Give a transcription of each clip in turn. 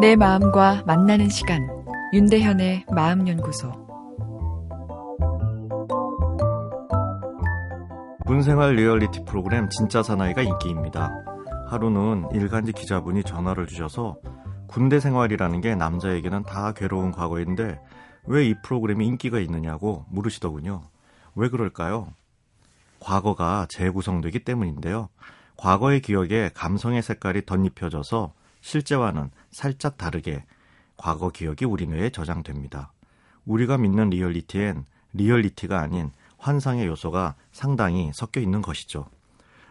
내 마음과 만나는 시간 윤대현의 마음연구소 문생활 리얼리티 프로그램 진짜 사나이가 인기입니다. 하루는 일간지 기자분이 전화를 주셔서 군대 생활이라는 게 남자에게는 다 괴로운 과거인데 왜 이 프로그램이 인기가 있느냐고 물으시더군요. 왜 그럴까요? 과거가 재구성되기 때문인데요. 과거의 기억에 감성의 색깔이 덧입혀져서 실제와는 살짝 다르게 과거 기억이 우리 뇌에 저장됩니다. 우리가 믿는 리얼리티엔 리얼리티가 아닌 환상의 요소가 상당히 섞여 있는 것이죠.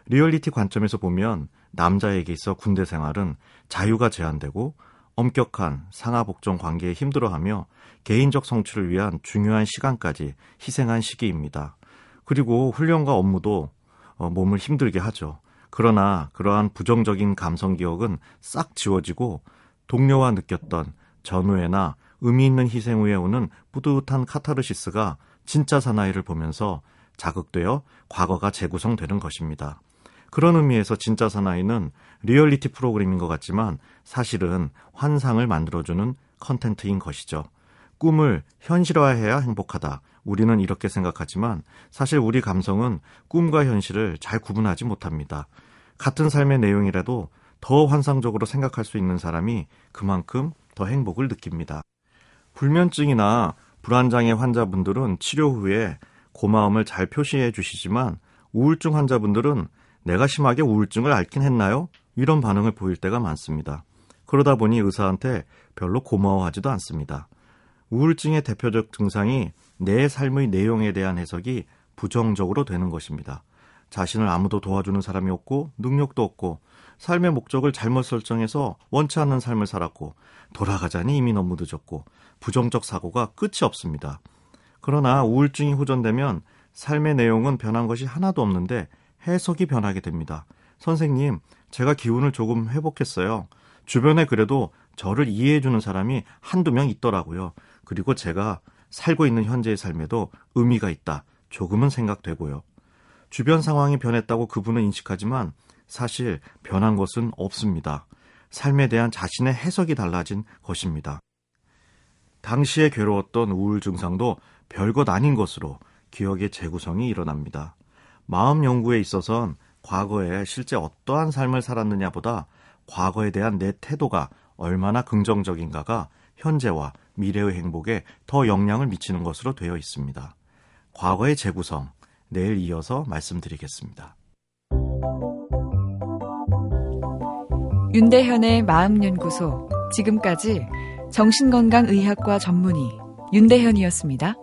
리얼리티 관점에서 보면 남자에게 있어 군대 생활은 자유가 제한되고 엄격한 상하복종 관계에 힘들어하며 개인적 성취를 위한 중요한 시간까지 희생한 시기입니다. 그리고 훈련과 업무도 어, 몸을 힘들게 하죠. 그러나 그러한 부정적인 감성 기억은 싹 지워지고 동료와 느꼈던 전우애나 의미 있는 희생 후에 오는 뿌듯한 카타르시스가 진짜 사나이를 보면서 자극되어 과거가 재구성되는 것입니다. 그런 의미에서 진짜 사나이는 리얼리티 프로그램인 것 같지만 사실은 환상을 만들어주는 컨텐츠인 것이죠. 꿈을 현실화해야 행복하다. 우리는 이렇게 생각하지만 사실 우리 감성은 꿈과 현실을 잘 구분하지 못합니다. 같은 삶의 내용이라도 더 환상적으로 생각할 수 있는 사람이 그만큼 더 행복을 느낍니다. 불면증이나 불안장애 환자분들은 치료 후에 고마움을 잘 표시해 주시지만 우울증 환자분들은 내가 심하게 우울증을 앓긴 했나요? 이런 반응을 보일 때가 많습니다. 그러다 보니 의사한테 별로 고마워하지도 않습니다. 우울증의 대표적 증상이 내 삶의 내용에 대한 해석이 부정적으로 되는 것입니다. 자신을 아무도 도와주는 사람이 없고 능력도 없고 삶의 목적을 잘못 설정해서 원치 않는 삶을 살았고 돌아가자니 이미 너무 늦었고 부정적 사고가 끝이 없습니다. 그러나 우울증이 호전되면 삶의 내용은 변한 것이 하나도 없는데 해석이 변하게 됩니다. 선생님, 제가 기운을 조금 회복했어요. 주변에 그래도 저를 이해해주는 사람이 한두 명 있더라고요. 그리고 제가 살고 있는 현재의 삶에도 의미가 있다. 조금은 생각되고요. 주변 상황이 변했다고 그분은 인식하지만 사실 변한 것은 없습니다. 삶에 대한 자신의 해석이 달라진 것입니다. 당시에 괴로웠던 우울 증상도 별것 아닌 것으로 기억의 재구성이 일어납니다. 마음 연구에 있어선 과거에 실제 어떠한 삶을 살았느냐보다 과거에 대한 내 태도가 얼마나 긍정적인가가 현재와 미래의 행복에 더 영향을 미치는 것으로 되어 있습니다. 과거의 재구성, 내일 이어서 말씀드리겠습니다. 윤대현의 마음연구소. 지금까지 정신건강의학과 전문의 윤대현이었습니다.